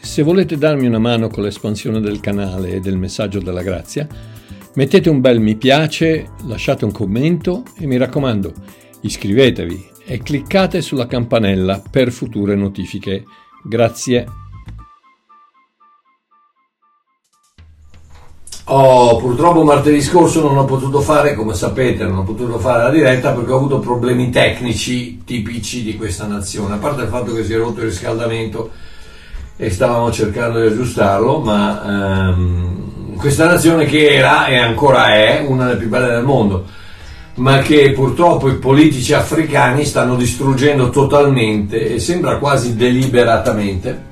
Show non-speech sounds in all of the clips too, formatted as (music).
Se volete darmi una mano con l'espansione del canale e del messaggio della grazia, mettete un bel mi piace, lasciate un commento e mi raccomando, iscrivetevi e cliccate sulla campanella per future notifiche. Grazie. Oh, purtroppo martedì scorso non ho potuto fare, come sapete, non ho potuto fare la diretta perché ho avuto problemi tecnici tipici di questa nazione, a parte il fatto che si è rotto il riscaldamento e stavamo cercando di aggiustarlo, ma ehm, questa nazione che era e ancora è una delle più belle del mondo, ma che purtroppo i politici africani stanno distruggendo totalmente e sembra quasi deliberatamente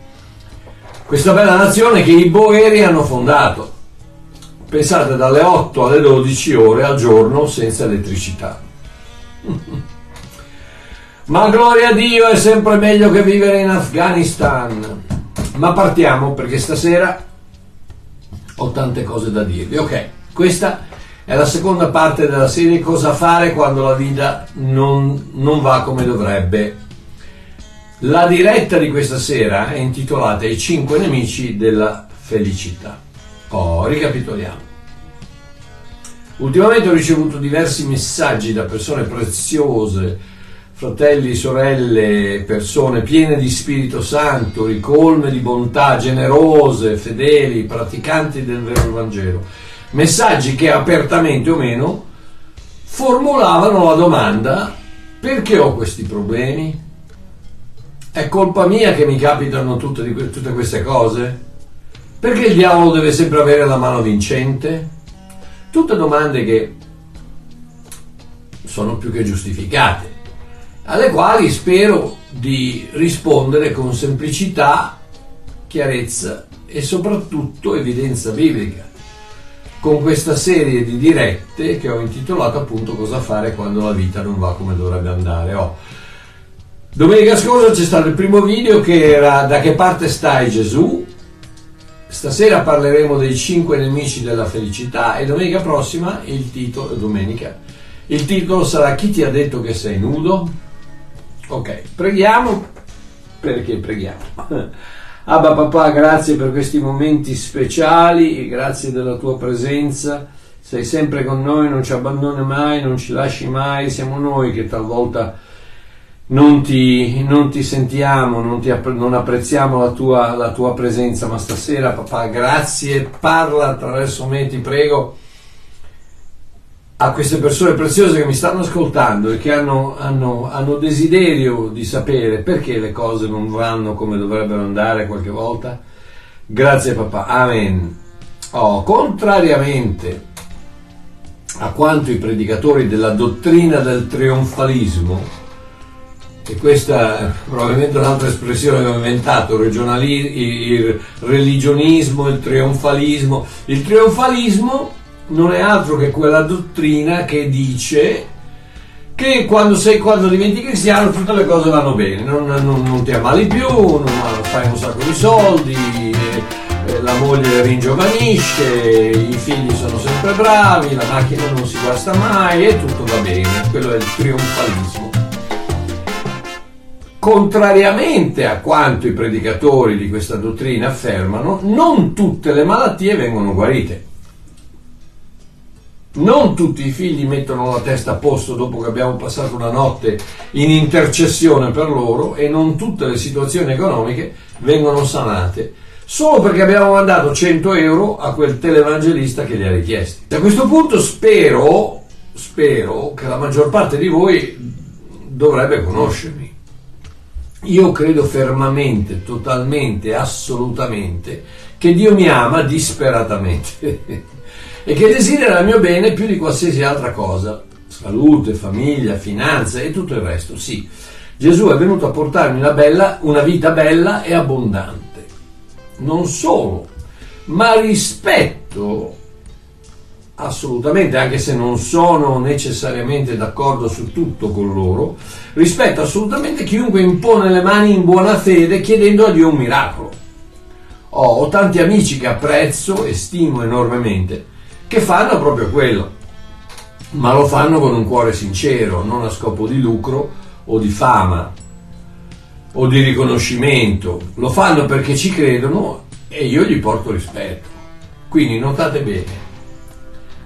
questa bella nazione che i Boeri hanno fondato. Pensate dalle 8 alle 12 ore al giorno senza elettricità. (laughs) Ma gloria a Dio è sempre meglio che vivere in Afghanistan. Ma partiamo perché stasera ho tante cose da dirvi. Ok, questa è la seconda parte della serie Cosa fare quando la vita non, non va come dovrebbe. La diretta di questa sera è intitolata I cinque nemici della felicità. Oh, ricapitoliamo. Ultimamente ho ricevuto diversi messaggi da persone preziose fratelli, sorelle, persone piene di Spirito Santo, ricolme di bontà, generose, fedeli, praticanti del vero Vangelo. Messaggi che apertamente o meno formulavano la domanda perché ho questi problemi? È colpa mia che mi capitano tutte, tutte queste cose? Perché il diavolo deve sempre avere la mano vincente? Tutte domande che sono più che giustificate alle quali spero di rispondere con semplicità, chiarezza e soprattutto evidenza biblica con questa serie di dirette che ho intitolato appunto Cosa fare quando la vita non va come dovrebbe andare. Oh. Domenica scorsa c'è stato il primo video che era Da che parte stai Gesù? Stasera parleremo dei cinque nemici della felicità e domenica prossima il titolo, domenica, il titolo sarà Chi ti ha detto che sei nudo? Ok, preghiamo perché preghiamo. (laughs) Abba papà, grazie per questi momenti speciali, grazie della tua presenza. Sei sempre con noi, non ci abbandoni mai, non ci lasci mai. Siamo noi che talvolta non ti, non ti sentiamo, non, ti, non apprezziamo la tua, la tua presenza, ma stasera papà, grazie, parla attraverso me, ti prego a queste persone preziose che mi stanno ascoltando e che hanno, hanno, hanno, desiderio di sapere perché le cose non vanno come dovrebbero andare qualche volta. Grazie papà, amen. Oh, contrariamente a quanto i predicatori della dottrina del trionfalismo, e questa è probabilmente un'altra espressione che ho inventato, il religionismo, il trionfalismo, il trionfalismo non è altro che quella dottrina che dice che quando, sei, quando diventi cristiano tutte le cose vanno bene, non, non, non ti ammali più, non fai un sacco di soldi, eh, la moglie ringiovanisce, i figli sono sempre bravi, la macchina non si guasta mai e tutto va bene, quello è il trionfalismo. Contrariamente a quanto i predicatori di questa dottrina affermano, non tutte le malattie vengono guarite. Non tutti i figli mettono la testa a posto dopo che abbiamo passato una notte in intercessione per loro e non tutte le situazioni economiche vengono sanate solo perché abbiamo mandato 100 euro a quel televangelista che li ha richiesti. Da questo punto spero, spero che la maggior parte di voi dovrebbe conoscermi. Io credo fermamente, totalmente, assolutamente che Dio mi ama disperatamente. (laughs) e che desidera il mio bene più di qualsiasi altra cosa, salute, famiglia, finanze e tutto il resto. Sì, Gesù è venuto a portarmi una, bella, una vita bella e abbondante. Non solo, ma rispetto assolutamente, anche se non sono necessariamente d'accordo su tutto con loro, rispetto assolutamente chiunque impone le mani in buona fede chiedendo a Dio un miracolo. Oh, ho tanti amici che apprezzo e stimo enormemente, che fanno proprio quello, ma lo fanno con un cuore sincero, non a scopo di lucro o di fama. o di riconoscimento, lo fanno perché ci credono e io gli porto rispetto. Quindi notate bene,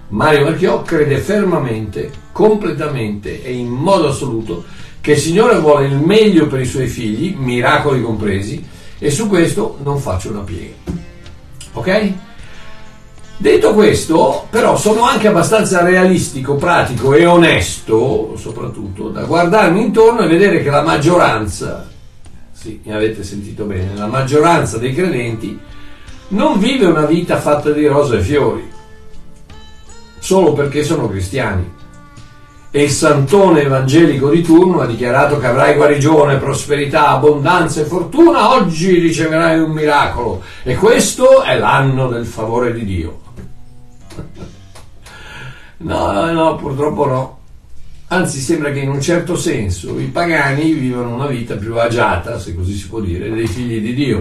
Mario Marchiò crede fermamente, completamente e in modo assoluto che il Signore vuole il meglio per i suoi figli, miracoli compresi, e su questo non faccio una piega. Ok? Detto questo, però sono anche abbastanza realistico, pratico e onesto, soprattutto, da guardarmi intorno e vedere che la maggioranza, sì, mi avete sentito bene, la maggioranza dei credenti non vive una vita fatta di rose e fiori, solo perché sono cristiani. E il santone evangelico di turno ha dichiarato che avrai guarigione, prosperità, abbondanza e fortuna, oggi riceverai un miracolo. E questo è l'anno del favore di Dio. No, no, purtroppo no. Anzi, sembra che in un certo senso i pagani vivono una vita più agiata, se così si può dire, dei figli di Dio.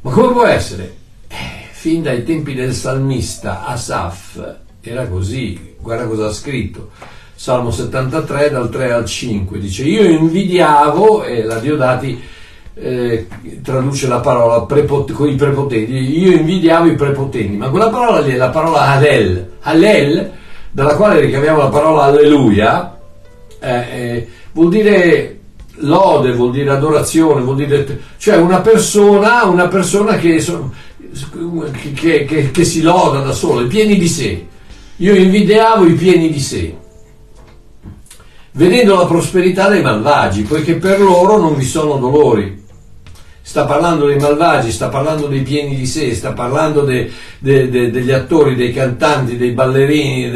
Ma come può essere? Eh, fin dai tempi del salmista Asaf era così. Guarda cosa ha scritto. Salmo 73 dal 3 al 5 dice io invidiavo e la Diodati eh, traduce la parola prepot- con i prepotenti, io invidiavo i prepotenti, ma quella parola lì è la parola Hallel, Hallel, dalla quale ricaviamo la parola Alleluia, eh, eh, vuol dire lode, vuol dire adorazione, vuol dire, cioè una persona, una persona che, che, che, che si loda da sola, pieni di sé. Io invidiavo i pieni di sé vedendo la prosperità dei malvagi, poiché per loro non vi sono dolori sta parlando dei malvagi, sta parlando dei pieni di sé, sta parlando de, de, de, degli attori, dei cantanti, dei ballerini,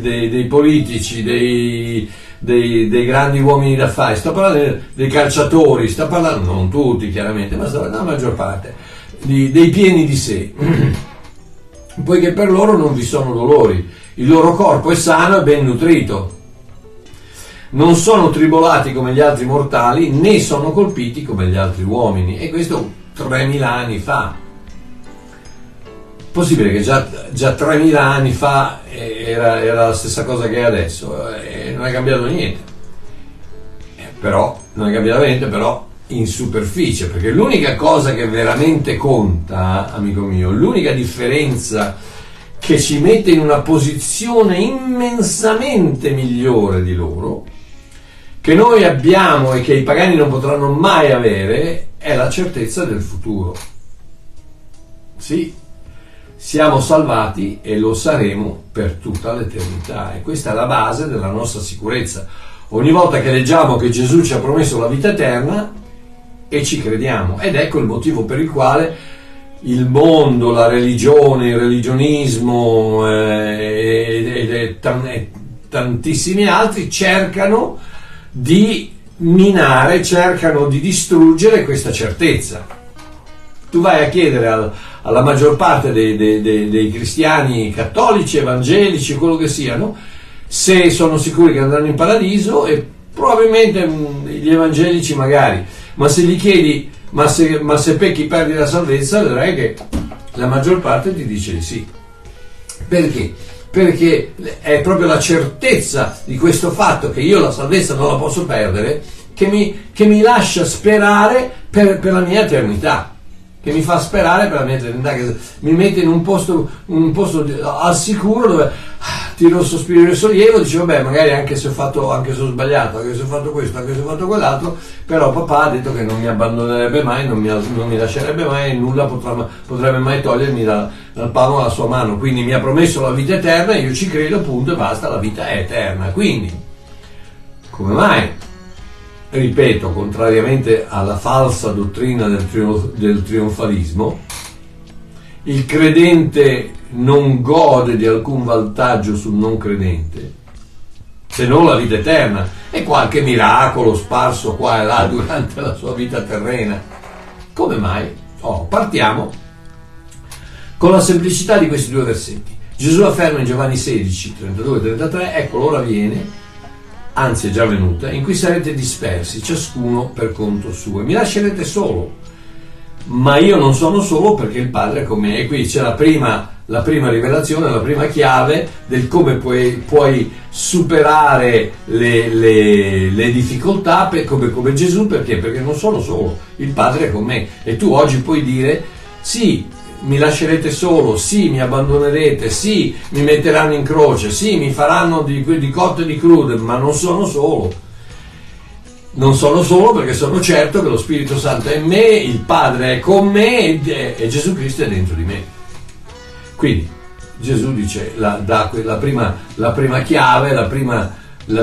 dei politici, dei, dei, grandi uomini d'affari, sta parlando dei calciatori, sta parlando, non tutti chiaramente, ma sta parlando la maggior parte, di, dei pieni di sé, (clears throat) poiché per loro non vi sono dolori, il loro corpo è sano e ben nutrito non sono tribolati come gli altri mortali né sono colpiti come gli altri uomini. E questo 3000 anni fa. Possibile che già, già 3000 anni fa era, era, la stessa cosa che è adesso e non è cambiato niente. Eh, però non è cambiato niente però in superficie perché l'unica cosa che veramente conta amico mio l'unica differenza che ci mette in una posizione immensamente migliore di loro che noi abbiamo e che i pagani non potranno mai avere è la certezza del futuro. Sì, siamo salvati e lo saremo per tutta l'eternità e questa è la base della nostra sicurezza. Ogni volta che leggiamo che Gesù ci ha promesso la vita eterna e ci crediamo ed ecco il motivo per il quale il mondo, la religione, il religionismo eh, e, e tantissimi altri cercano di minare, cercano di distruggere questa certezza. Tu vai a chiedere al, alla maggior parte dei, dei, dei, dei, cristiani cattolici, evangelici, quello che siano, se sono sicuri che andranno in paradiso e probabilmente mm, gli evangelici magari, ma se gli chiedi ma se, ma se pecchi perdi la salvezza, vedrai che la maggior parte ti dice di sì. Perché? Perché è proprio la certezza di questo fatto che io la salvezza non la posso perdere che mi, che mi lascia sperare per, per la mia eternità che mi fa sperare per la mia eternità, che mi mette in un posto, un posto al sicuro dove ah, tiro il sospiro di sollievo, dice vabbè magari anche se ho fatto, anche se ho sbagliato, anche se ho fatto questo, anche se ho fatto quell'altro, però papà ha detto che non mi abbandonerebbe mai, non mi, non mi lascerebbe mai e nulla potrà, potrebbe mai togliermi dal, dal palmo alla sua mano, quindi mi ha promesso la vita eterna, io ci credo, punto e basta, la vita è eterna. Quindi, come mai? Ripeto, contrariamente alla falsa dottrina del, trionf- del trionfalismo, il credente non gode di alcun vantaggio sul non credente, se non la vita eterna e qualche miracolo sparso qua e là durante la sua vita terrena. Come mai? Oh, partiamo con la semplicità di questi due versetti. Gesù afferma in Giovanni 16, 32-33, ecco l'ora viene anzi è già venuta, in cui sarete dispersi, ciascuno per conto suo, mi lascerete solo. Ma io non sono solo perché il Padre è con me. E qui c'è la prima la prima rivelazione, la prima chiave del come puoi, puoi superare le, le, le difficoltà per, come, come Gesù, perché? Perché non sono solo, il Padre è con me e tu oggi puoi dire sì, mi lascerete solo, sì, mi abbandonerete, sì, mi metteranno in croce, sì, mi faranno di, di cotte e di crude, ma non sono solo. Non sono solo perché sono certo che lo Spirito Santo è in me, il Padre è con me e, Gesù Cristo è dentro di me. Quindi Gesù dice, la, dà la prima, la prima chiave, la prima,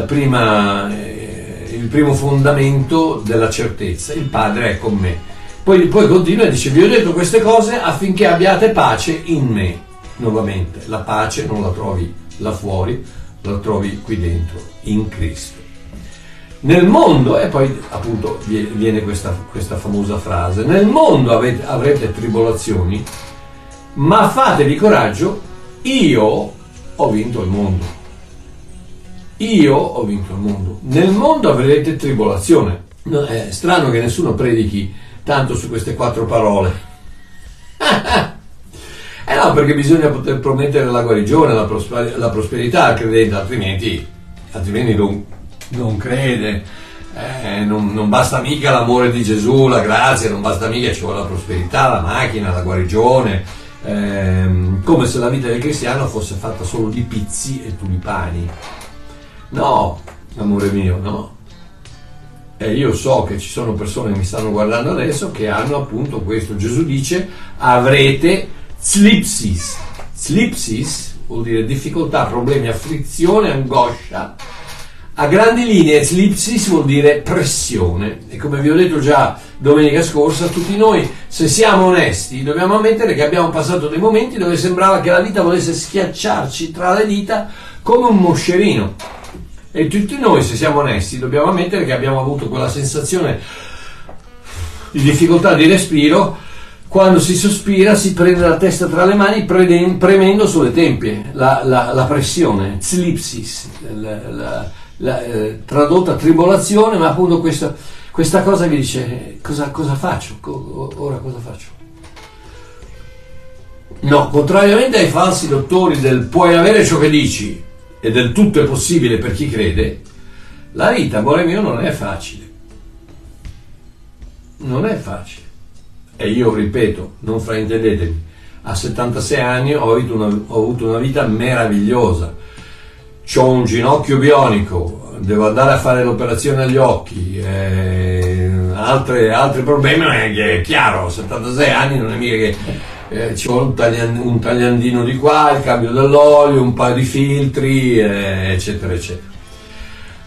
prima, eh, il primo fondamento della certezza, il Padre è con me. Poi, poi continua e dice, vi ho detto queste cose affinché abbiate pace in me. Nuovamente, la pace non la trovi là fuori, la trovi qui dentro, in Cristo. Nel mondo, e poi appunto viene questa, questa famosa frase, nel mondo avete, avrete tribolazioni, ma fatevi coraggio, io ho vinto il mondo. Io ho vinto il mondo. Nel mondo avrete tribolazione. È strano che nessuno predichi tanto su queste quattro parole. (laughs) eh no, perché bisogna poter promettere la guarigione, la, prosper- la prosperità al credente, altrimenti, altrimenti non, non crede. Eh, non, non, basta mica l'amore di Gesù, la grazia, non basta mica, ci vuole la prosperità, la macchina, la guarigione, ehm, come se la vita del cristiano fosse fatta solo di pizzi e tulipani. No, amore mio, no. E io so che ci sono persone che mi stanno guardando adesso che hanno appunto questo. Gesù dice avrete slipsis. Slipsis vuol dire difficoltà, problemi, afflizione, angoscia a grandi linee slipsis vuol dire pressione e come vi ho detto già domenica scorsa, tutti noi se siamo onesti dobbiamo ammettere che abbiamo passato dei momenti dove sembrava che la vita volesse schiacciarci tra le dita come un moscerino e tutti noi se siamo onesti dobbiamo ammettere che abbiamo avuto quella sensazione di difficoltà di respiro quando si sospira si prende la testa tra le mani premendo sulle tempie la, la, la pressione, slipsis la, eh, tradotta tribolazione, ma appunto questa, questa cosa vi dice cosa, cosa faccio? Ora cosa faccio? No, contrariamente ai falsi dottori del puoi avere ciò che dici e del tutto è possibile per chi crede, la vita, amore mio, non è facile. Non è facile. E io ripeto, non fraintendetemi, a 76 anni ho avuto una, ho avuto una vita meravigliosa ho un ginocchio bionico, devo andare a fare l'operazione agli occhi, eh, altre, altri problemi, ma è chiaro, 76 anni non è mica che eh, ci vuole un, tagliand- un, tagliandino di qua, il cambio dell'olio, un paio di filtri, eh, eccetera, eccetera.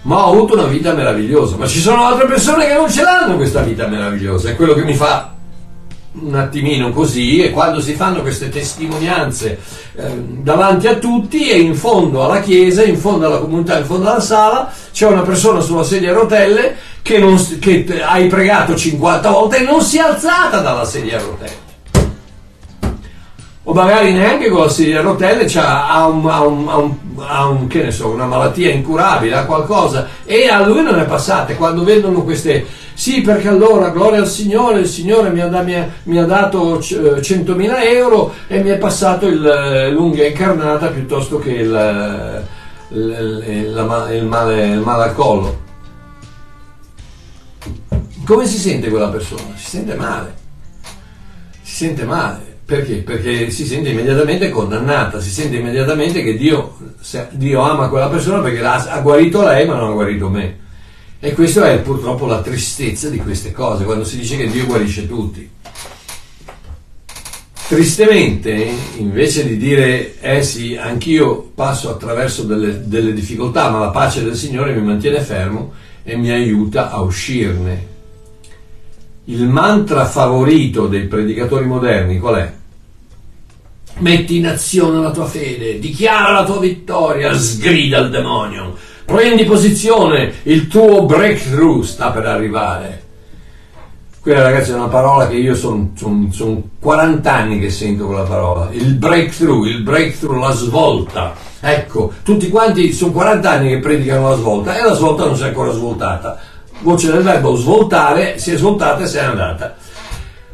Ma ho avuto una vita meravigliosa, ma ci sono altre persone che non ce l'hanno questa vita meravigliosa, è quello che mi fa un attimino così e quando si fanno queste testimonianze eh, davanti a tutti e in fondo alla chiesa, in fondo alla comunità, in fondo alla sala c'è una persona sulla sedia a rotelle che, non, che hai pregato 50 volte e non si è alzata dalla sedia a rotelle o magari neanche con la sedia a rotelle ha, un, ha, un, ha, un, ha un, so, una malattia incurabile, ha qualcosa e a lui non è passata. Quando vedono queste, sì perché allora gloria al Signore, il Signore mi ha, da, mi ha, mi ha dato 100.000 euro e mi è passato il, l'unghia incarnata piuttosto che il, il, il, il male, male al collo. Come si sente quella persona? Si sente male. Si sente male perché? Perché si sente immediatamente condannata, si sente immediatamente che Dio, Dio ama quella persona perché ha guarito lei ma non ha guarito me. E questa è purtroppo la tristezza di queste cose, quando si dice che Dio guarisce tutti. Tristemente, invece di dire, eh sì, anch'io passo attraverso delle, delle difficoltà, ma la pace del Signore mi mantiene fermo e mi aiuta a uscirne. Il mantra favorito dei predicatori moderni qual è? Metti in azione la tua fede, dichiara la tua vittoria, sgrida il demonio, prendi posizione, il tuo breakthrough sta per arrivare. Quella ragazzi è una parola che io sono son, son 40 anni che sento quella parola, il breakthrough, il breakthrough, la svolta. Ecco, tutti quanti sono 40 anni che predicano la svolta e la svolta non si è ancora svoltata. Voce del verbo svoltare, si è svoltata e si è andata.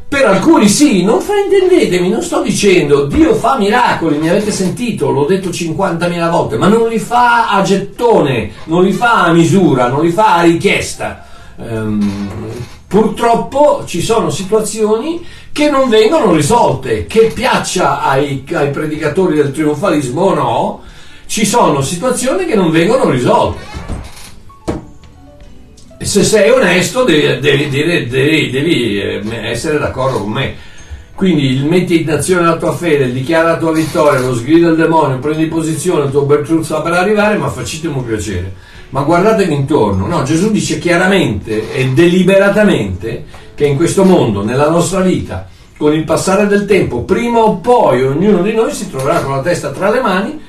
Per alcuni sì, non fraintendetemi, non sto dicendo Dio fa miracoli, mi avete sentito, l'ho detto 50.000 volte, ma non li fa a gettone, non li fa a misura, non li fa a richiesta. Um, purtroppo ci sono situazioni che non vengono risolte, che piaccia ai, ai predicatori del trionfalismo o no, ci sono situazioni che non vengono risolte. Se sei onesto devi, devi, devi, devi, eh, essere d'accordo con me. Quindi metti in azione la tua fede, dichiara la tua vittoria, lo sgrida il demonio, prendi posizione, il tuo bertruzzo per arrivare, ma facitemi un piacere. Ma guardatevi intorno, no, Gesù dice chiaramente e deliberatamente che in questo mondo, nella nostra vita, con il passare del tempo, prima o poi ognuno di noi si troverà con la testa tra le mani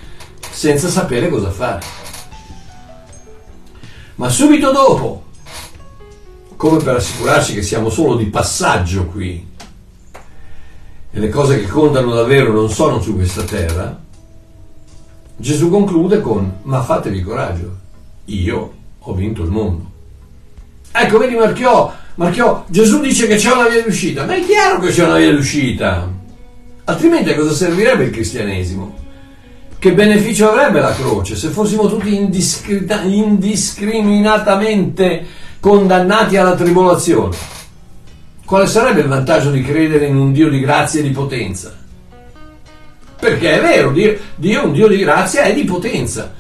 senza sapere cosa fare. Ma subito dopo, come per assicurarci che siamo solo di passaggio qui e le cose che contano davvero non sono su questa terra, Gesù conclude con ma fatevi coraggio, io ho vinto il mondo. Ecco, vedi Marchiò, Marchiò, Gesù dice che c'è una via d'uscita, ma è chiaro che c'è una via d'uscita, altrimenti a cosa servirebbe il cristianesimo? Che beneficio avrebbe la croce se fossimo tutti indiscriminatamente condannati alla tribolazione. Quale sarebbe il vantaggio di credere in un Dio di grazia e di potenza? Perché è vero, Dio, Dio è un Dio di grazia e di potenza.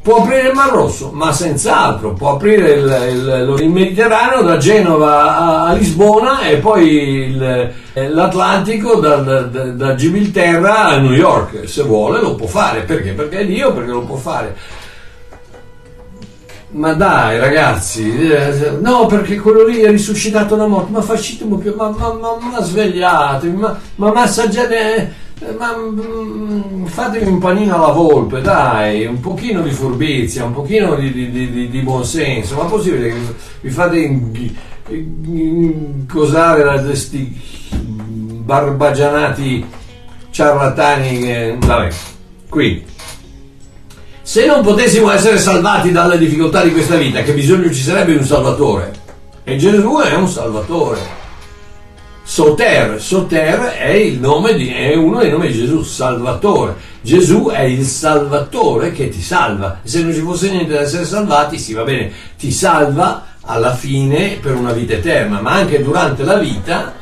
Può aprire il Mar Rosso, ma senz'altro, può aprire il, il, il Mediterraneo da Genova a, a Lisbona e poi il, l'Atlantico da, da, da, Gibilterra a New York, se vuole lo può fare, perché? Perché è Dio, perché lo può fare ma dai ragazzi, eh, no perché quello lì è risuscitato da morte, ma facitemi più, ma, ma, ma, ma svegliatevi, ma, ma massaggiate, eh, ma mm, fatevi un panino alla volpe, dai, un pochino di furbizia, un pochino di, di, di, di buonsenso, ma possibile che vi fate cosare da questi barbagianati ciarlatani che, vabbè, qui se non potessimo essere salvati dalle difficoltà di questa vita, che bisogno ci sarebbe di un Salvatore? E Gesù è un Salvatore. Soter, Soter è, di, è uno dei nomi di Gesù, Salvatore. Gesù è il Salvatore che ti salva. Se non ci fosse niente da essere salvati, sì, va bene, ti salva alla fine per una vita eterna, ma anche durante la vita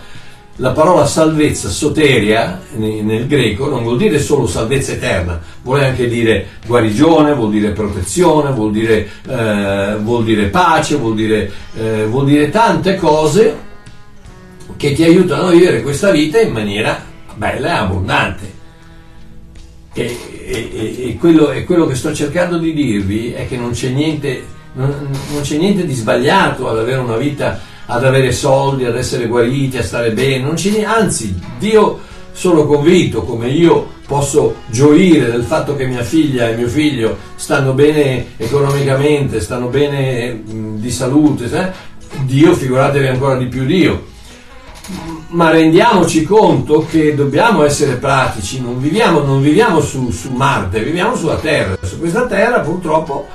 la parola salvezza, soteria, nel greco, non vuol dire solo salvezza eterna, vuole anche dire guarigione, vuol dire protezione, vuol dire, eh, vuol dire pace, vuol dire, eh, vuol dire tante cose che ti aiutano a vivere questa vita in maniera bella e abbondante. E, e, e, quello, e, quello, che sto cercando di dirvi è che non c'è niente, non, non c'è niente di sbagliato ad avere una vita ad avere soldi, ad essere guariti, a stare bene, niente, anzi Dio sono convinto come io posso gioire del fatto che mia figlia e mio figlio stanno bene economicamente, stanno bene di salute, eh? Dio figuratevi ancora di più Dio. Ma rendiamoci conto che dobbiamo essere pratici, non viviamo, non viviamo su, su Marte, viviamo sulla Terra. Su questa Terra purtroppo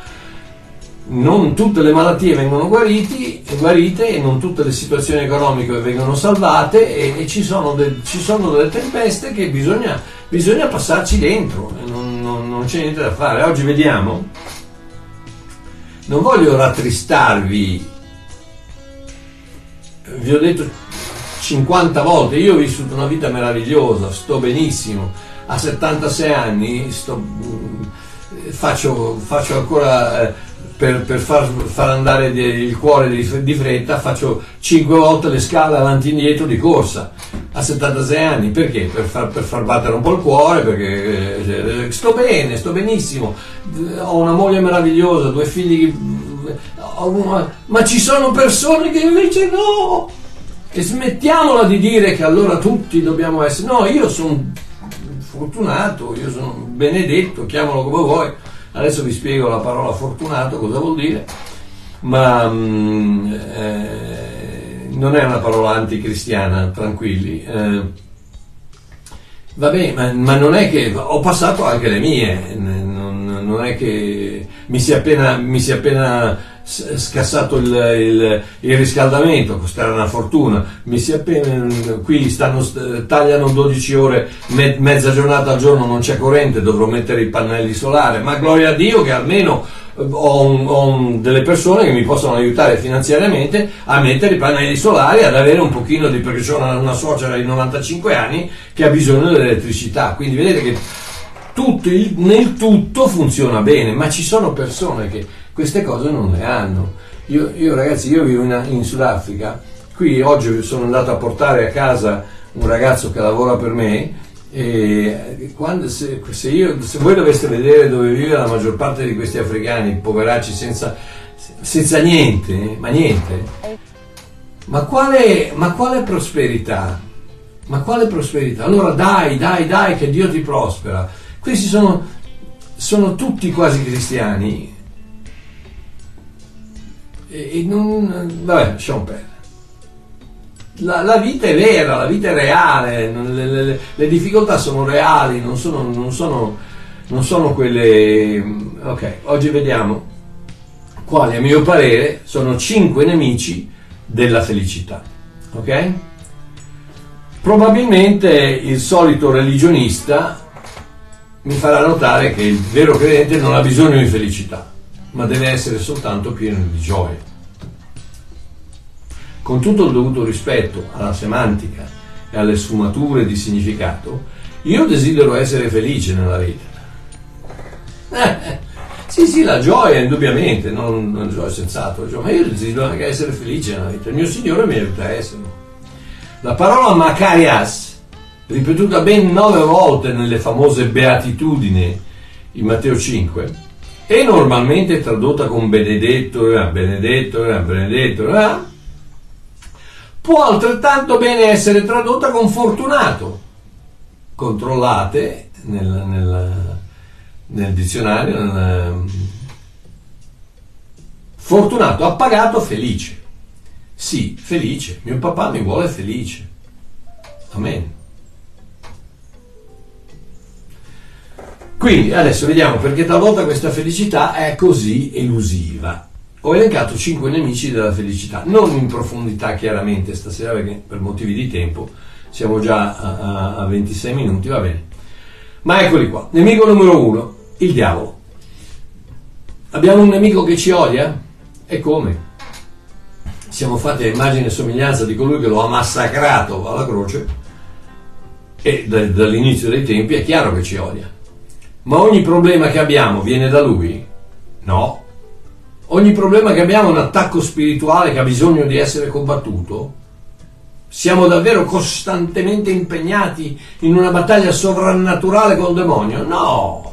non tutte le malattie vengono guariti, guarite e non tutte le situazioni economiche vengono salvate e, e ci, sono de, ci, sono delle tempeste che bisogna, bisogna passarci dentro, non, non, non, c'è niente da fare. Oggi vediamo, non voglio rattristarvi, vi ho detto 50 volte, io ho vissuto una vita meravigliosa, sto benissimo, a 76 anni sto, faccio, faccio ancora... Eh, per, per far, far, andare il cuore di, di, fretta faccio 5 volte le scale avanti e indietro di corsa a 76 anni. Perché? Per far, per far battere un po' il cuore perché eh, sto bene, sto benissimo. Ho una moglie meravigliosa, due figli una, ma ci sono persone che invece no. E smettiamola di dire che allora tutti dobbiamo essere no, io sono fortunato io sono benedetto, chiamalo come vuoi Adesso vi spiego la parola fortunato cosa vuol dire, ma mm, eh, non è una parola anticristiana, tranquilli. Eh, vabbè, ma, ma, non è che ho passato anche le mie, non, non è che mi sia appena, mi sia appena scassato il, il, il, riscaldamento, costerà una fortuna, mi si appena, qui stanno, tagliano 12 ore, me, mezza giornata al giorno non c'è corrente, dovrò mettere i pannelli solari, ma gloria a Dio che almeno eh, ho, un, ho un, delle persone che mi possono aiutare finanziariamente a mettere i pannelli solari, ad avere un pochino di, perché ho una, una suocera di 95 anni che ha bisogno dell'elettricità, quindi vedete che tutto, il, nel tutto funziona bene, ma ci sono persone che queste cose non le hanno. Io, io ragazzi, io vivo in, in Sudafrica, qui oggi sono andato a portare a casa un ragazzo che lavora per me e quando, se, se, io, se, voi doveste vedere dove vive la maggior parte di questi africani, poveracci senza, senza niente, ma niente, ma quale, ma quale, prosperità? Ma quale prosperità? Allora dai, dai, dai, che Dio ti prospera. Questi sono, sono tutti quasi cristiani, e, non, vabbè, lasciamo perdere. La, la, vita è vera, la vita è reale, le, le, le difficoltà sono reali, non sono, non, sono, non sono quelle... Ok, oggi vediamo quali a mio parere sono cinque nemici della felicità. Ok? Probabilmente il solito religionista mi farà notare che il vero credente non ha bisogno di felicità ma deve essere soltanto pieno di gioia. Con tutto il dovuto rispetto alla semantica e alle sfumature di significato, io desidero essere felice nella vita. (laughs) Sì, sì, la gioia indubbiamente, non, non gioia senz'altro, ma io desidero anche essere felice nella vita. Il mio Signore mi aiuta a esserlo. La parola Macarias, ripetuta ben nove volte nelle famose beatitudini in Matteo 5, e normalmente tradotta con benedetto, eh, benedetto, eh, benedetto, eh, può altrettanto bene essere tradotta con fortunato. Controllate nel, nel, nel dizionario, nel, fortunato, appagato, felice. Sì, felice. Mio papà mi vuole felice. Amen. Quindi adesso vediamo perché talvolta questa felicità è così elusiva. Ho elencato 5 nemici della felicità, non in profondità chiaramente stasera perché per motivi di tempo siamo già a, a 26 minuti, va bene. Ma eccoli qua. Nemico numero 1, il diavolo. Abbiamo un nemico che ci odia? E come? Siamo fatti a immagine e somiglianza di colui che lo ha massacrato alla croce e dall'inizio dei tempi è chiaro che ci odia. Ma ogni problema che abbiamo viene da lui? No. Ogni problema che abbiamo è un attacco spirituale che ha bisogno di essere combattuto? Siamo davvero costantemente impegnati in una battaglia sovrannaturale col demonio? No.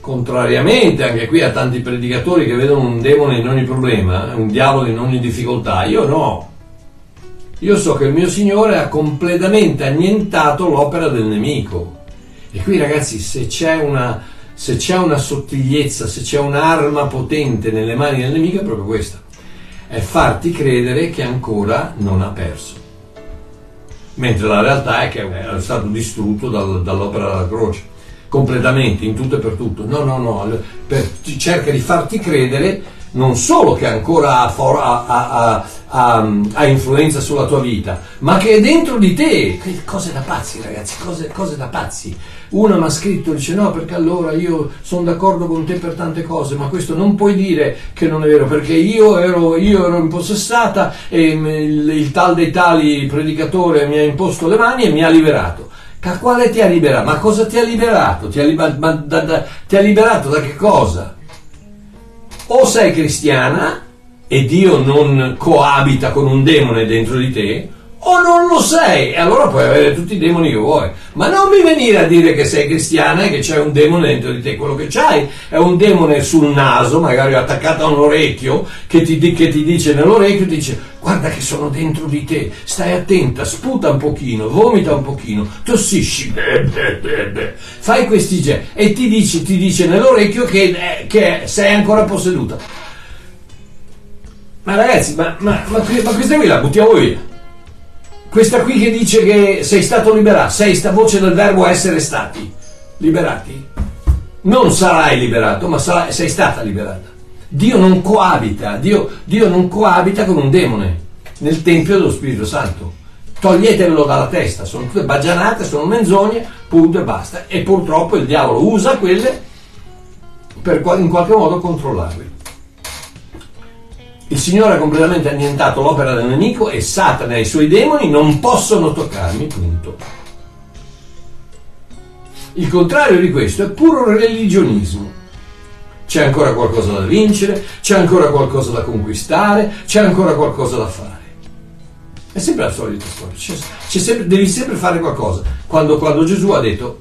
Contrariamente anche qui a tanti predicatori che vedono un demone in ogni problema, un diavolo in ogni difficoltà, io no. Io so che il mio Signore ha completamente annientato l'opera del nemico. E qui ragazzi, se c'è una, se c'è una sottigliezza, se c'è un'arma potente nelle mani del nemico è proprio questa, è farti credere che ancora non ha perso. Mentre la realtà è che è stato distrutto dal, dall'opera della croce, completamente, in tutto e per tutto. No, no, no, per, cerca di farti credere non solo che ancora ha, for, ha, ha, ha, influenza sulla tua vita, ma che è dentro di te. Cose da pazzi, ragazzi, cose, cose da pazzi. Una mi ha scritto, dice no, perché allora io sono d'accordo con te per tante cose, ma questo non puoi dire che non è vero, perché io ero, io ero impossessata e il, il tal dei tali predicatore mi ha imposto le mani e mi ha liberato. Da quale ti ha liberato? Ma cosa ti ha liberato? Ti ha, liber- da, da, ti ha liberato da che cosa? o sei cristiana e Dio non coabita con un demone dentro di te, o non lo sei, e allora puoi avere tutti i demoni che vuoi. Ma non mi venire a dire che sei cristiana e che c'è un demone dentro di te. Quello che c'hai è un demone sul naso, magari attaccato a un orecchio, che ti, che ti dice nell'orecchio, ti dice guarda che sono dentro di te, stai attenta, sputa un pochino, vomita un pochino, tossisci, fai questi gesti e ti dice, ti dice nell'orecchio che, eh, che sei ancora posseduta. Ma ragazzi, ma, ma, ma, ma questa qui la buttiamo via. Questa qui che dice che sei stato liberato, sei sta voce del verbo essere stati liberati. Non sarai liberato, ma sarai, sei stata liberata. Dio non coabita, Dio, Dio non coabita con un demone nel Tempio dello Spirito Santo. Toglietelo dalla testa, sono tutte baggianate, sono menzogne, punto e basta. E purtroppo il diavolo usa quelle per in qualche modo controllarli. Il Signore ha completamente annientato l'opera del nemico e Satana e i suoi demoni non possono toccarmi, punto. Il contrario di questo è puro religionismo. C'è ancora qualcosa da vincere, c'è ancora qualcosa da conquistare, c'è ancora qualcosa da fare. È sempre la solita storia, c'è, c'è sempre, devi sempre fare qualcosa. Quando, quando, Gesù ha detto,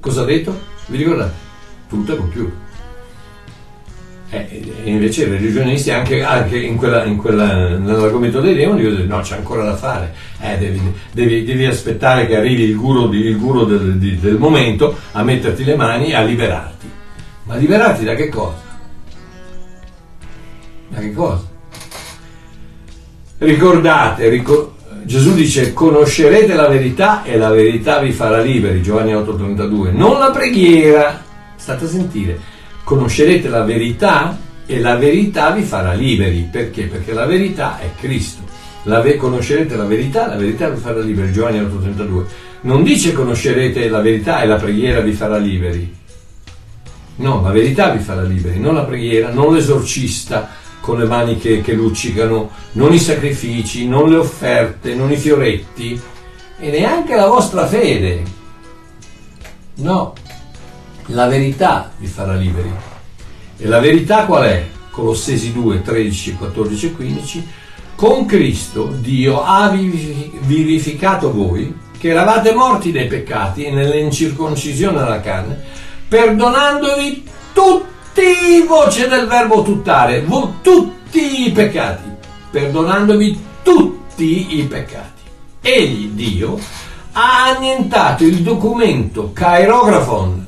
cosa ha detto? Vi ricordate? Tutto è compiuto. Eh, invece i religionisti anche, anche in quella, in quella, nell'argomento dei demoni dicono no c'è ancora da fare. Eh, devi, devi, devi, aspettare che arrivi il guru, il guru del, del momento a metterti le mani e a liberarti. Ma liberarti da che cosa? Da che cosa? Ricordate, ricor- Gesù dice conoscerete la verità e la verità vi farà liberi, Giovanni 8:32, non la preghiera, state a sentire, conoscerete la verità e la verità vi farà liberi, perché? Perché la verità è Cristo, la ve- conoscerete la verità, la verità vi farà liberi, Giovanni 8:32, non dice conoscerete la verità e la preghiera vi farà liberi, No, la verità vi farà liberi, non la preghiera, non l'esorcista con le mani che, che luccicano, non i sacrifici, non le offerte, non i fioretti e neanche la vostra fede. No, la verità vi farà liberi. E la verità qual è? Colossesi 2, 13, 14 e 15. Con Cristo Dio ha vivificato voi, che eravate morti dai peccati e nell'incirconcisione della carne, perdonandovi tutti, voce del verbo tuttare, tutti i peccati, perdonandovi tutti i peccati. Egli, Dio, ha annientato il documento Cairografon,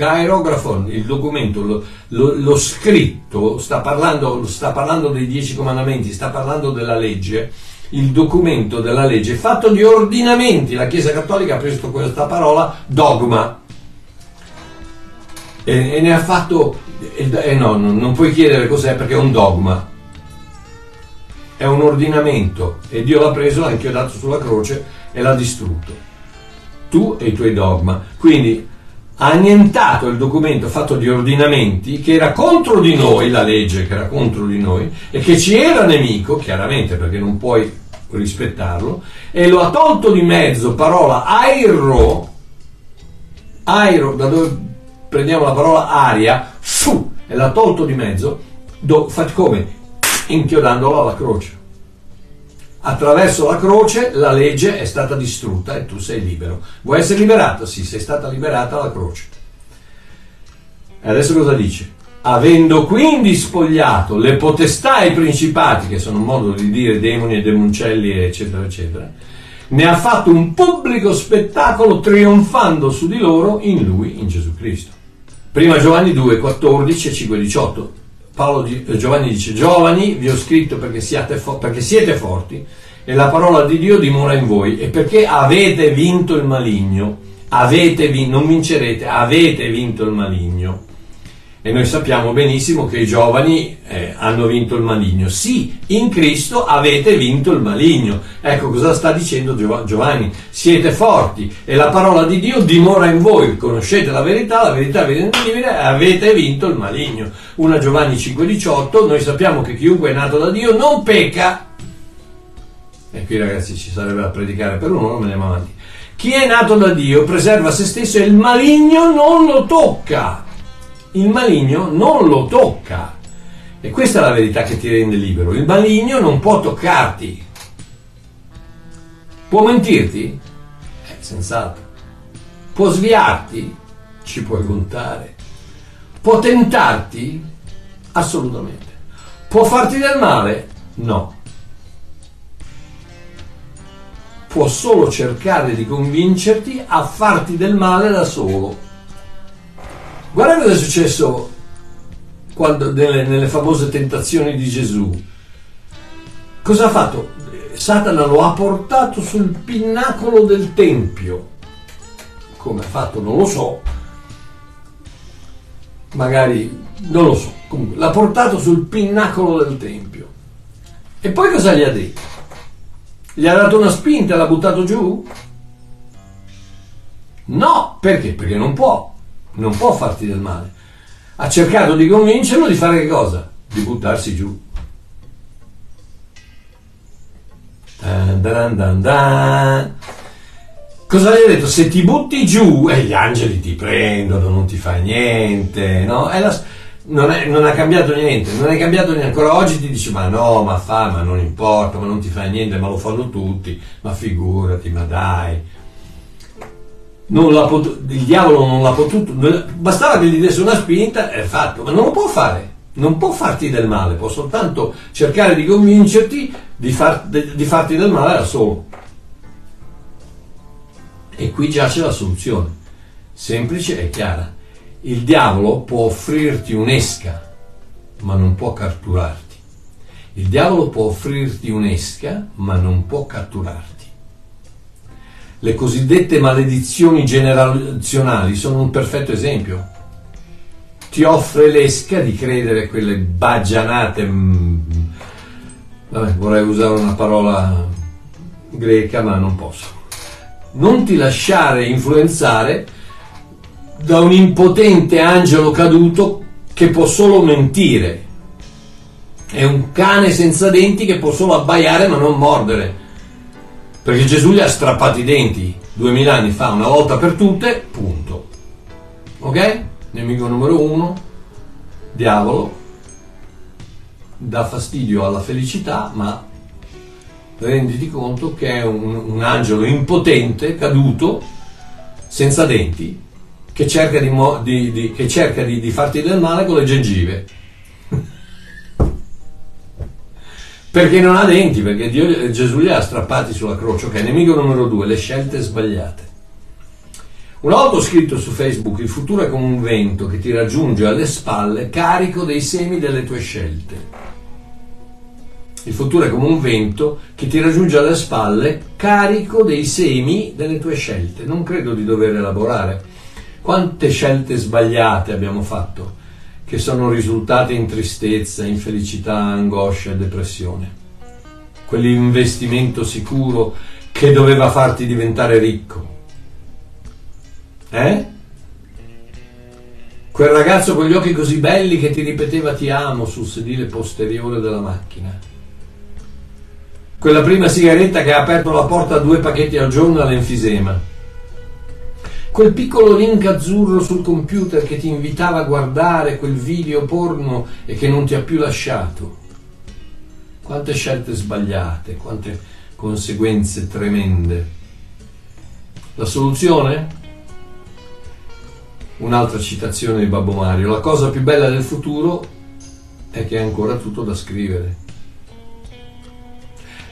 Cairografon, il documento, lo, lo, lo scritto, sta parlando, sta parlando dei dieci comandamenti, sta parlando della legge, il documento della legge fatto di ordinamenti. La Chiesa Cattolica ha preso questa parola dogma e, e ne ha fatto, e, e no, non puoi chiedere cos'è perché è un dogma, è un ordinamento e Dio l'ha preso, l'ha inchiodato sulla croce e l'ha distrutto. Tu e i tuoi dogma. Quindi ha annientato il documento fatto di ordinamenti che era contro di noi, la legge che era contro di noi e che ci era nemico, chiaramente perché non puoi rispettarlo, e lo ha tolto di mezzo, parola airo, airo da dove prendiamo la parola aria, su, e l'ha tolto di mezzo, do, come? Inchiodandola alla croce. Attraverso la croce la legge è stata distrutta e tu sei libero. Vuoi essere liberato? Sì, sei stata liberata alla croce. E adesso cosa dice? Avendo quindi spogliato le potestà e i principati, che sono un modo di dire demoni e demoncelli, eccetera, eccetera, ne ha fatto un pubblico spettacolo trionfando su di loro in lui, in Gesù Cristo. Prima Giovanni 2, 14 e 5, 18. Paolo, eh, Giovanni dice, giovani, vi ho scritto perché fo- perché siete forti e la parola di Dio dimora in voi e perché avete vinto il maligno. Avete vinto, non vincerete, avete vinto il maligno e noi sappiamo benissimo che i giovani eh, hanno vinto il maligno. Sì, in Cristo avete vinto il maligno. Ecco cosa sta dicendo Giovanni. Siete forti e la parola di Dio dimora in voi. Conoscete la verità, la verità vi rende liberi e avete vinto il maligno. Una Giovanni 5,18. Noi sappiamo che chiunque è nato da Dio non pecca. E qui ragazzi ci sarebbe da predicare per uno, non andiamo avanti. Chi è nato da Dio preserva se stesso e il maligno non lo tocca il maligno non lo tocca. E questa è la verità che ti rende libero. Il maligno non può toccarti. Può mentirti? Eh, senz'altro. Può sviarti? Ci puoi contare. Può tentarti? Assolutamente. Può farti del male? No. Può solo cercare di convincerti a farti del male da solo Guarda cosa è successo quando, nelle, nelle famose tentazioni di Gesù. Cosa ha fatto? Satana lo ha portato sul pinnacolo del Tempio. Come ha fatto non lo so. Magari Non lo so, comunque l'ha portato sul pinnacolo del tempio. E poi cosa gli ha detto? Gli ha dato una spinta e l'ha buttato giù? No, perché? Perché non può, non può farti del male. Ha cercato di convincerlo di fare che cosa? Di buttarsi giù. Dan dan dan. Cosa gli ha detto? Se ti butti giù e eh, gli angeli ti prendono, non ti fai niente, no? La, non, è, non, ha cambiato niente, non è cambiato niente. Ancora oggi ti dice ma no, ma fa, ma non importa, ma non ti fai niente, ma lo fanno tutti, ma figurati, ma dai. Potuto, il diavolo non l'ha potuto, bastava che gli desse una spinta è fatto, ma non lo può fare, non può farti del male, può soltanto cercare di convincerti di, far, di farti del male da solo. E qui giace la soluzione, semplice e chiara. Il diavolo può offrirti un'esca, ma non può catturarti. Il diavolo può offrirti un'esca, ma non può catturarti. Le cosiddette maledizioni generazionali sono un perfetto esempio. Ti offre l'esca di credere quelle baggianate. Mm, vabbè, vorrei usare una parola greca, ma non posso non ti lasciare influenzare da un impotente angelo caduto che può solo mentire. È un cane senza denti che può solo abbaiare ma non mordere. Perché Gesù gli ha strappato i denti duemila anni fa, una volta per tutte, punto. Ok? Nemico numero uno, diavolo, dà fastidio alla felicità, ma renditi conto che è un, un angelo impotente, caduto, senza denti, che cerca, di, di, di, che cerca di, farti del male con le gengive. perché non ha denti, perché Dio, Gesù li ha strappati sulla croce. Ok, nemico numero due, le scelte sbagliate. Una volta ho scritto su Facebook, il futuro è come un vento che ti raggiunge alle spalle carico dei semi delle tue scelte. Il futuro è come un vento che ti raggiunge alle spalle carico dei semi delle tue scelte. Non credo di dover elaborare. Quante scelte sbagliate abbiamo fatto che sono risultate in tristezza, infelicità, angoscia e depressione. Quell'investimento sicuro che doveva farti diventare ricco. Eh? Quel ragazzo con gli occhi così belli che ti ripeteva ti amo sul sedile posteriore della macchina quella prima sigaretta che ha aperto la porta a due pacchetti al giorno all'enfisema. Quel piccolo link azzurro sul computer che ti invitava a guardare quel video porno e che non ti ha più lasciato. Quante scelte sbagliate, quante conseguenze tremende. La soluzione? Un'altra citazione di Babbo Mario. La cosa più bella del futuro è che è ancora tutto da scrivere.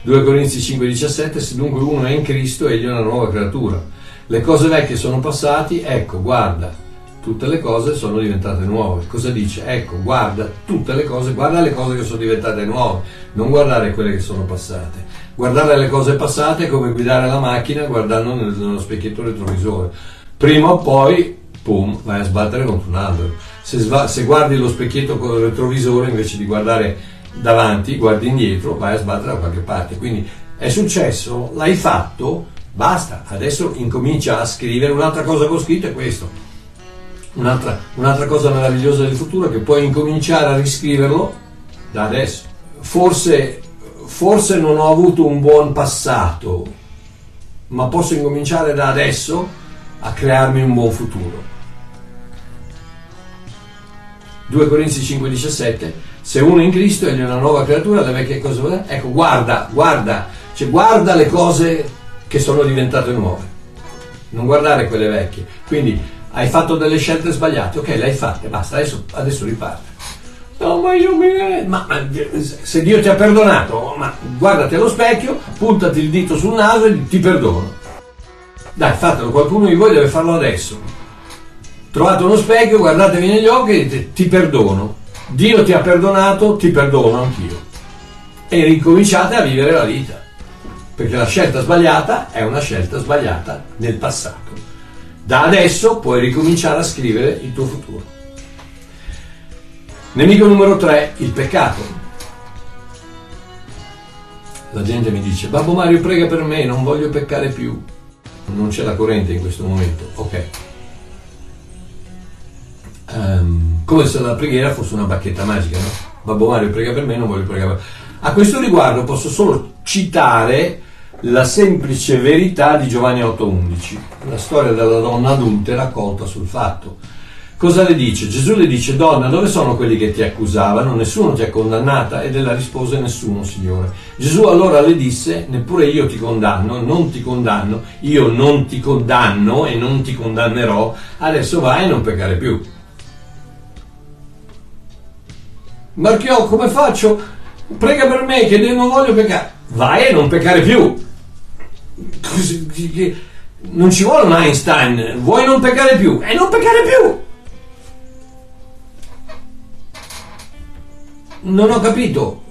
2 Corinzi 5,17 Se dunque uno è in Cristo, egli è una nuova creatura. Le cose vecchie sono passate, ecco, guarda, tutte le cose sono diventate nuove. Cosa dice? Ecco, guarda tutte le cose, guarda le cose che sono diventate nuove, non guardare quelle che sono passate. Guardare le cose passate è come guidare la macchina guardando nello specchietto retrovisore. Prima o poi, pum, vai a sbattere contro un albero. Se, sva- se guardi lo specchietto con il retrovisore invece di guardare davanti, guardi indietro, vai a sbattere da qualche parte. Quindi è successo, l'hai fatto, basta, adesso incomincia a scrivere. Un'altra cosa che ho scritto è questo. Un'altra, un'altra cosa meravigliosa del futuro è che puoi incominciare a riscriverlo da adesso. Forse, forse non ho avuto un buon passato, ma posso incominciare da adesso a crearmi un buon futuro. 2 Corinzi 5,17 se uno è in Cristo è una nuova creatura, le vecchie cose. Ecco, guarda, guarda, cioè guarda le cose che sono diventate nuove. Non guardare quelle vecchie. Quindi hai fatto delle scelte sbagliate, ok, le hai fatte, basta, adesso, adesso riparte. No, ma io mi... Ma, se Dio ti ha perdonato, ma guardati allo specchio, puntati il dito sul naso e ti perdono. Dai, fatelo, qualcuno di voi deve farlo adesso. Trovate uno specchio, guardatevi negli occhi e ti perdono. Dio ti ha perdonato, ti perdono anch'io. E ricominciate a vivere la vita. Perché la scelta sbagliata è una scelta sbagliata nel passato. Da adesso puoi ricominciare a scrivere il tuo futuro. Nemico numero 3, il peccato. La gente mi dice, Babbo Mario prega per me, non voglio peccare più. Non c'è la corrente in questo momento. Ok. Um, come se la preghiera fosse una bacchetta magica, no? Babbo Mario prega per me, non voglio pregare per. A questo riguardo posso solo citare la semplice verità di Giovanni 8:11, la storia della donna adulta raccolta sul fatto. Cosa le dice? Gesù le dice, donna, dove sono quelli che ti accusavano? Nessuno ti ha condannata? Ed ella rispose, nessuno, Signore. Gesù allora le disse, neppure io ti condanno, non ti condanno, io non ti condanno e non ti condannerò, adesso vai e non peccare più. Marchiò, come faccio? Prega per me che non voglio peccare. Vai e non peccare più. Non ci vuole un Einstein, vuoi non peccare più? E non peccare più. non ho capito.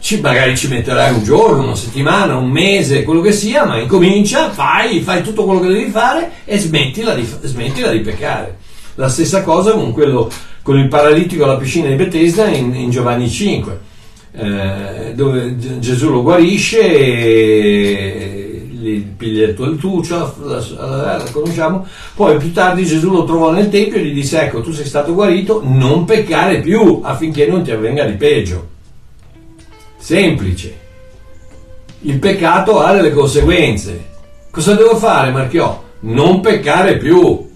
Ci, magari ci metterai un giorno, una settimana, un mese, quello che sia, ma incomincia, fai, fai tutto quello che devi fare e smettila di, smettila di peccare. La stessa cosa con, quello, con il paralitico alla piscina di Bethesda in, in Giovanni 5, eh, dove Gesù lo guarisce e gli piglia il tuo altuccio, la, la, la, conosciamo. Poi più tardi Gesù lo trovò nel tempio e gli disse: Ecco, tu sei stato guarito, non peccare più affinché non ti avvenga di peggio. Semplice. Il peccato ha delle conseguenze. Cosa devo fare, Marchiò? Non peccare più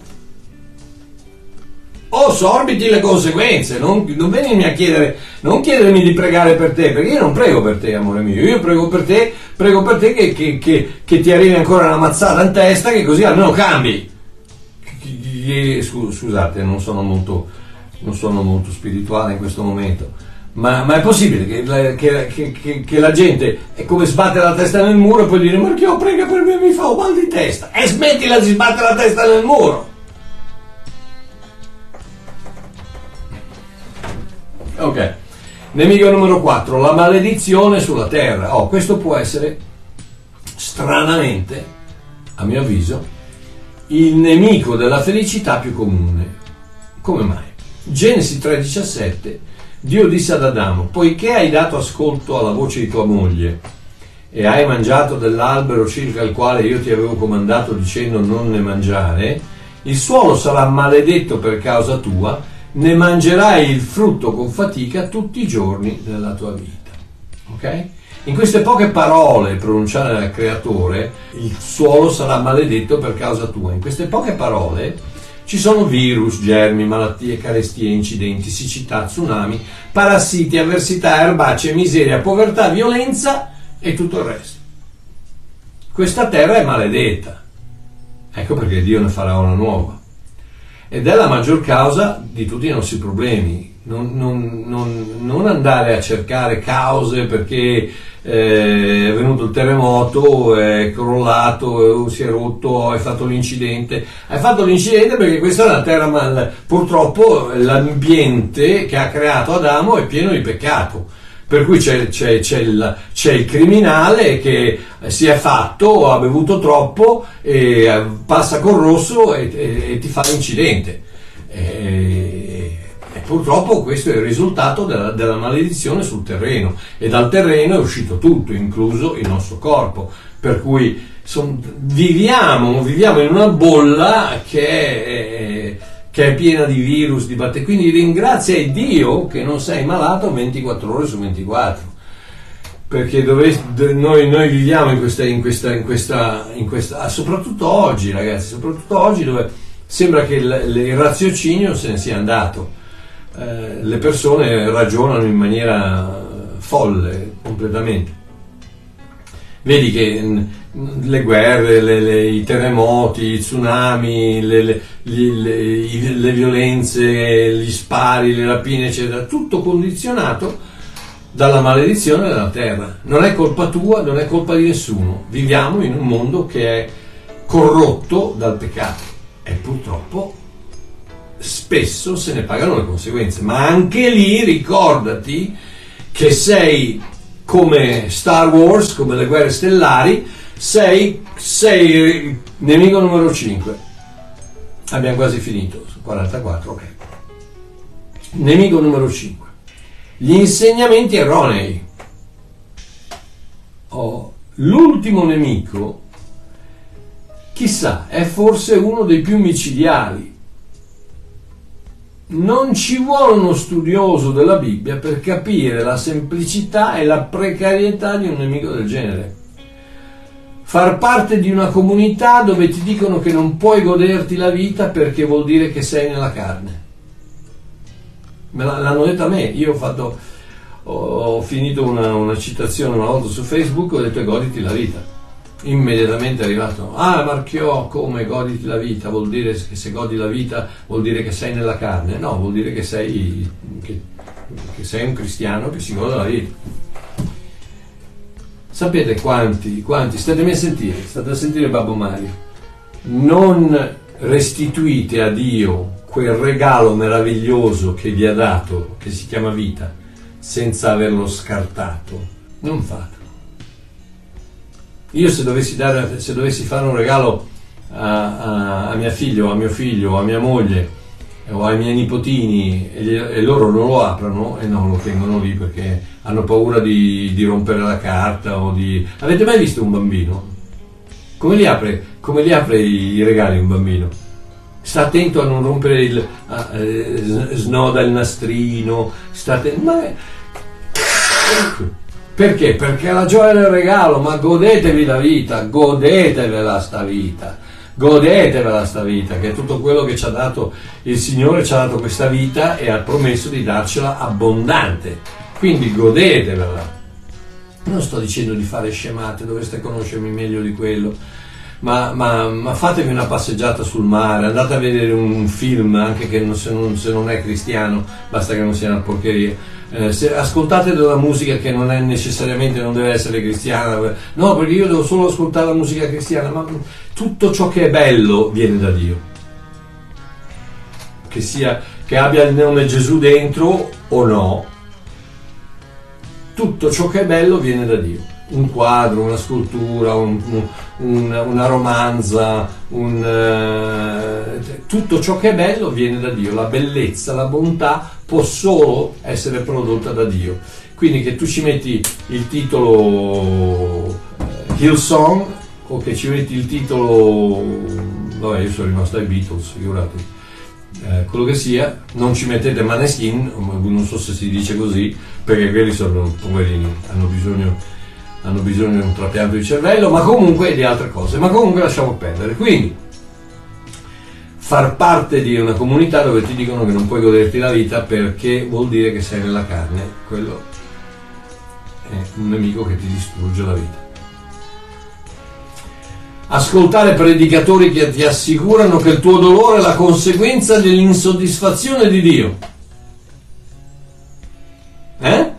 o sorbiti le conseguenze, non, non venirmi a chiedere, non chiedermi di pregare per te, perché io non prego per te, amore mio, io prego per te, prego per te che, che, che, che ti arrivi ancora una mazzata in testa, che così almeno cambi. Scusate, non sono molto, non sono molto spirituale in questo momento. Ma, ma, è possibile che, che, che, che, la gente è come sbatte la testa nel muro e poi dire Marchio prega per me mi fa un mal di testa e smettila di sbattere la testa nel muro Ok. Nemico numero 4, la maledizione sulla terra. Oh, questo può essere stranamente, a mio avviso, il nemico della felicità più comune. Come mai? Genesi 3:17 Dio disse ad Adamo, poiché hai dato ascolto alla voce di tua moglie e hai mangiato dell'albero circa il quale io ti avevo comandato dicendo non ne mangiare, il suolo sarà maledetto per causa tua ne mangerai il frutto con fatica tutti i giorni della tua vita. Ok? In queste poche parole pronunciate dal creatore, il suolo sarà maledetto per causa tua. In queste poche parole ci sono virus, germi, malattie, carestie, incidenti, siccità, tsunami, parassiti, avversità, erbacee, miseria, povertà, violenza e tutto il resto. Questa terra è maledetta. Ecco perché Dio ne farà una nuova ed è la maggior causa di tutti i nostri problemi. Non, non, non, non andare a cercare cause perché eh, è venuto il terremoto, è crollato, si è rotto, hai fatto l'incidente. Hai fatto l'incidente perché questa è una terra mal. Purtroppo l'ambiente che ha creato Adamo è pieno di peccato per cui c'è, c'è, c'è, il, c'è, il, criminale che si è fatto, ha bevuto troppo, e passa col rosso e, e, e ti fa l'incidente. E, e, purtroppo questo è il risultato della, della, maledizione sul terreno e dal terreno è uscito tutto, incluso il nostro corpo. Per cui son, viviamo, viviamo, in una bolla che è, che è piena di virus, di batteri. Quindi ringrazia Dio che non sei malato 24 ore su 24. Perché dove, noi, noi, viviamo in questa, in questa, in questa, in questa ah, soprattutto oggi, ragazzi, soprattutto oggi dove sembra che il, il raziocinio se ne sia andato. Eh, le persone ragionano in maniera folle completamente. Vedi che le guerre, le, le, i terremoti, i tsunami, le, le, violenze, gli spari, le rapine, eccetera, tutto condizionato dalla maledizione della terra. Non è colpa tua, non è colpa di nessuno. Viviamo in un mondo che è corrotto dal peccato e purtroppo spesso se ne pagano le conseguenze. Ma anche lì ricordati che sei come Star Wars, come le guerre stellari, sei, sei nemico numero 5. Abbiamo quasi finito, 44, ok. Nemico numero 5. Gli insegnamenti erronei. Oh, l'ultimo nemico, chissà, è forse uno dei più micidiali. Non ci vuole uno studioso della Bibbia per capire la semplicità e la precarietà di un nemico del genere. Far parte di una comunità dove ti dicono che non puoi goderti la vita perché vuol dire che sei nella carne. Me l'hanno detto a me, io ho fatto ho finito una, una, citazione una volta su Facebook, ho detto goditi la vita. Immediatamente è arrivato, ah Marchiò, come goditi la vita? Vuol dire che se godi la vita vuol dire che sei nella carne? No, vuol dire che sei, che, che sei un cristiano che si gode la vita. Sapete quanti, quanti, statemi a sentire, state a sentire Babbo Mario, non restituite a Dio quel regalo meraviglioso che vi ha dato, che si chiama vita senza averlo scartato. Non fatelo. Io se dovessi, dare, se dovessi fare un regalo a, a, a, mia figlia o a mio figlio o a mia moglie o ai miei nipotini e, gli, e, loro non lo aprono e non lo tengono lì perché hanno paura di, di, rompere la carta o di... Avete mai visto un bambino? Come li apre, come li apre i, i regali un bambino? sta attento a non rompere il a, eh, snoda il nastrino sta attento ma perché? Perché la gioia del regalo, ma godetevi la vita, godetevela sta vita, godetevela sta vita, che è tutto quello che ci ha dato il Signore, ci ha dato questa vita e ha promesso di darcela abbondante. Quindi godetevela. Non sto dicendo di fare scemate, dovreste conoscermi meglio di quello ma, ma, ma, fatevi una passeggiata sul mare, andate a vedere un film, anche che non, se, non, se, non, è cristiano, basta che non sia una porcheria. Eh, se, ascoltate della musica che non è necessariamente, non deve essere cristiana, no, perché io devo solo ascoltare la musica cristiana, ma tutto ciò che è bello viene da Dio. Che, sia, che abbia il nome Gesù dentro o no, tutto ciò che è bello viene da Dio un quadro, una scultura, un, un, una romanza, un, uh, tutto ciò che è bello viene da Dio, la bellezza, la bontà può solo essere prodotta da Dio. Quindi che tu ci metti il titolo uh, Hillsong o che ci metti il titolo, vabbè io sono rimasto ai Beatles, figurati. Eh, quello che sia, non ci mettete Maneskin, non so se si dice così, perché quelli sono poverini, hanno bisogno hanno bisogno di un trapianto di cervello, ma comunque di altre cose, ma comunque lasciamo perdere. Quindi far parte di una comunità dove ti dicono che non puoi goderti la vita perché vuol dire che sei nella carne, quello è un nemico che ti distrugge la vita. Ascoltare predicatori che ti assicurano che il tuo dolore è la conseguenza dell'insoddisfazione di Dio. Eh?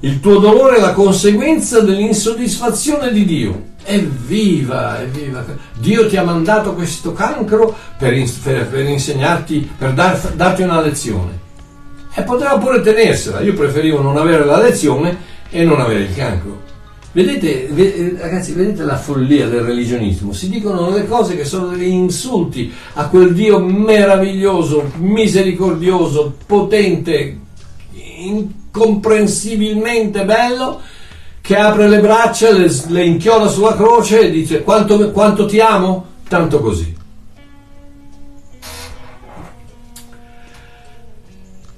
Il tuo dolore è la conseguenza dell'insoddisfazione di Dio. Evviva, evviva! Dio ti ha mandato questo cancro per, per, per insegnarti, per dar, darti una lezione. E poteva pure tenersela. Io preferivo non avere la lezione e non avere il cancro. Vedete, ved, ragazzi, vedete la follia del religionismo? Si dicono delle cose che sono degli insulti a quel Dio meraviglioso, misericordioso, potente, incomprensibilmente bello che apre le braccia, le, le inchioda sulla croce e dice quanto, quanto ti amo? Tanto così.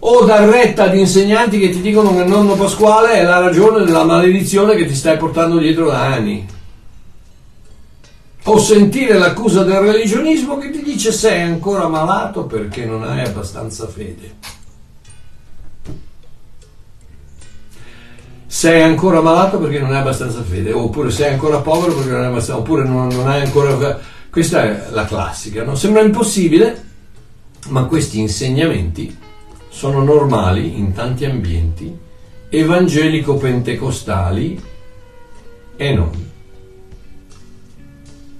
o dar retta ad insegnanti che ti dicono che il nonno Pasquale è la ragione della maledizione che ti stai portando dietro da anni. O sentire l'accusa del religionismo che ti dice sei ancora malato perché non hai abbastanza fede. Sei ancora malato perché non hai abbastanza fede, oppure sei ancora povero perché non hai abbastanza, oppure non, non hai ancora... Questa è la classica, no? Sembra impossibile, ma questi insegnamenti sono normali in tanti ambienti evangelico-pentecostali e non.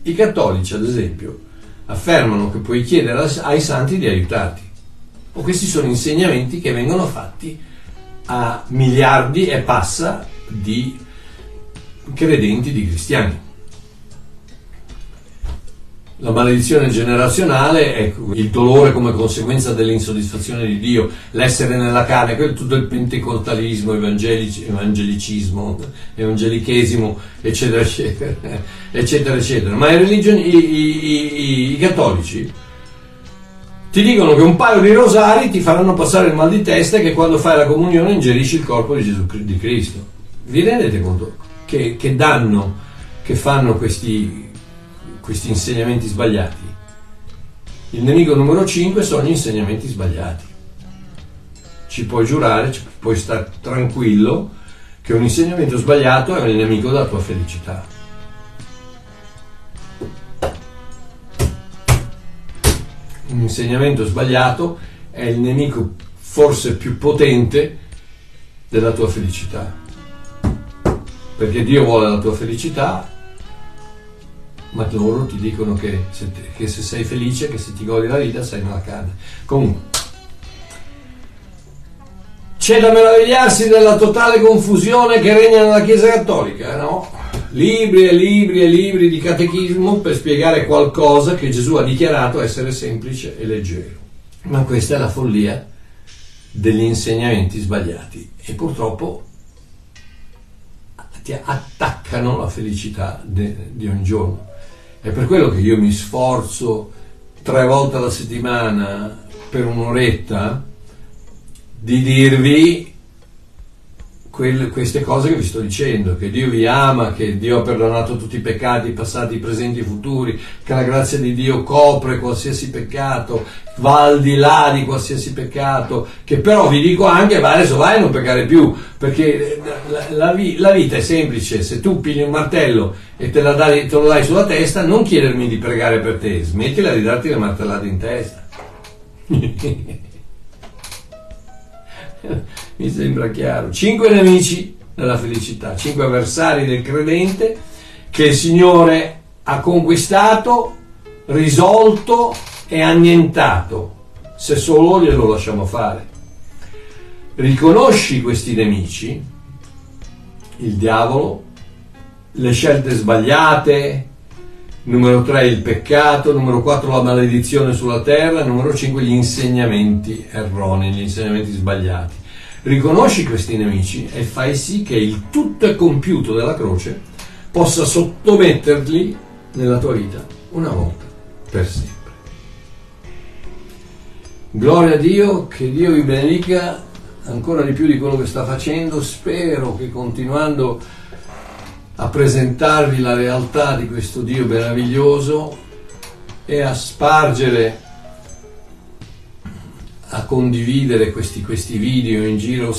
I cattolici, ad esempio, affermano che puoi chiedere ai santi di aiutarti. O questi sono insegnamenti che vengono fatti a miliardi e passa di credenti, di cristiani. la maledizione generazionale è il dolore come conseguenza dell'insoddisfazione di Dio, l'essere nella carne, tutto il pentecostalismo, evangelicismo, evangelichesimo, eccetera, eccetera, (laughs) eccetera, eccetera. Ma i, i, i, i cattolici ti dicono che un paio di rosari ti faranno passare il mal di testa e che quando fai la comunione ingerisci il corpo di Gesù di Cristo. Vi rendete conto che, che danno che fanno questi questi insegnamenti sbagliati. Il nemico numero 5 sono gli insegnamenti sbagliati. Ci puoi giurare, ci puoi stare tranquillo che un insegnamento sbagliato è il nemico della tua felicità. Un insegnamento sbagliato è il nemico forse più potente della tua felicità. Perché Dio vuole la tua felicità ma loro ti dicono che se, che se, sei felice, che se ti godi la vita, sei nella carne. Comunque, c'è da meravigliarsi della totale confusione che regna nella Chiesa Cattolica, no? Libri e libri e libri di catechismo per spiegare qualcosa che Gesù ha dichiarato essere semplice e leggero. Ma questa è la follia degli insegnamenti sbagliati e purtroppo ti attaccano la felicità di ogni giorno. È per quello che io mi sforzo tre volte alla settimana per un'oretta di dirvi quelle, queste cose che vi sto dicendo, che Dio vi ama, che Dio ha perdonato tutti i peccati passati, presenti e futuri, che la grazia di Dio copre qualsiasi peccato, va al di là di qualsiasi peccato, che però vi dico anche, va adesso vai a non peccare più, perché la, la, la, vita è semplice, se tu pigli un martello e te, dai, te, lo dai sulla testa, non chiedermi di pregare per te, smettila di darti le martellate in testa. (laughs) Mi sembra chiaro. Cinque nemici della felicità, cinque avversari del credente che il Signore ha conquistato, risolto e annientato, se solo glielo lasciamo fare. Riconosci questi nemici, il diavolo, le scelte sbagliate, numero 3 il peccato, numero 4 la maledizione sulla terra, numero 5 gli insegnamenti erronei, gli insegnamenti sbagliati. Riconosci questi nemici e fai sì che il tutto è compiuto della croce possa sottometterli nella tua vita una volta per sempre. Gloria a Dio, che Dio vi benedica ancora di più di quello che sta facendo. Spero che continuando a presentarvi la realtà di questo Dio meraviglioso e a spargere, a condividere questi, questi video in giro.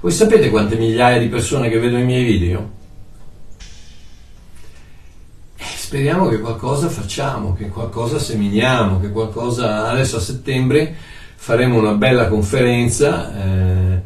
Voi sapete quante migliaia di persone che vedono i miei video? Eh, speriamo che qualcosa facciamo, che qualcosa seminiamo, che qualcosa adesso a settembre faremo una bella conferenza. Eh,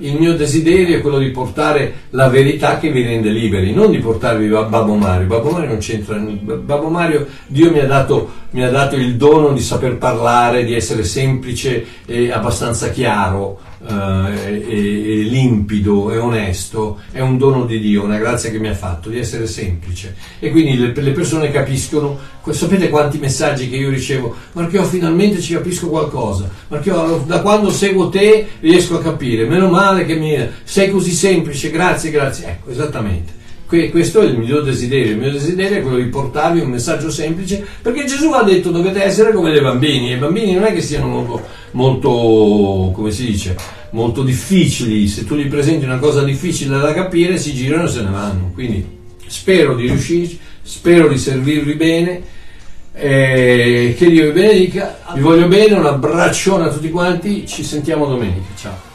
il mio desiderio è quello di portare la verità che vi rende liberi, non di portarvi Babbo Mario. Babbo Mario non c'entra. Babbo Mario, Dio mi ha, dato, mi ha dato il dono di saper parlare, di essere semplice e abbastanza chiaro eh, e, e, limpido e onesto, è un dono di Dio, una grazia che mi ha fatto di essere semplice. E quindi le, le persone capiscono, sapete quanti messaggi che io ricevo? Marchio, finalmente ci capisco qualcosa. Marchio, da quando seguo te riesco a capire. Meno male che mi, sei così semplice, grazie, grazie. Ecco, esattamente. Questo è il mio desiderio. Il mio desiderio è quello di portarvi un messaggio semplice, perché Gesù ha detto dovete essere come dei bambini, e i bambini non è che siano molto, molto, come si dice, molto difficili. Se tu gli presenti una cosa difficile da capire, si girano e se ne vanno. Quindi spero di riuscirci, spero di servirvi bene. Eh, che Dio vi benedica, vi voglio bene, un abbraccione a tutti quanti, ci sentiamo domenica, ciao.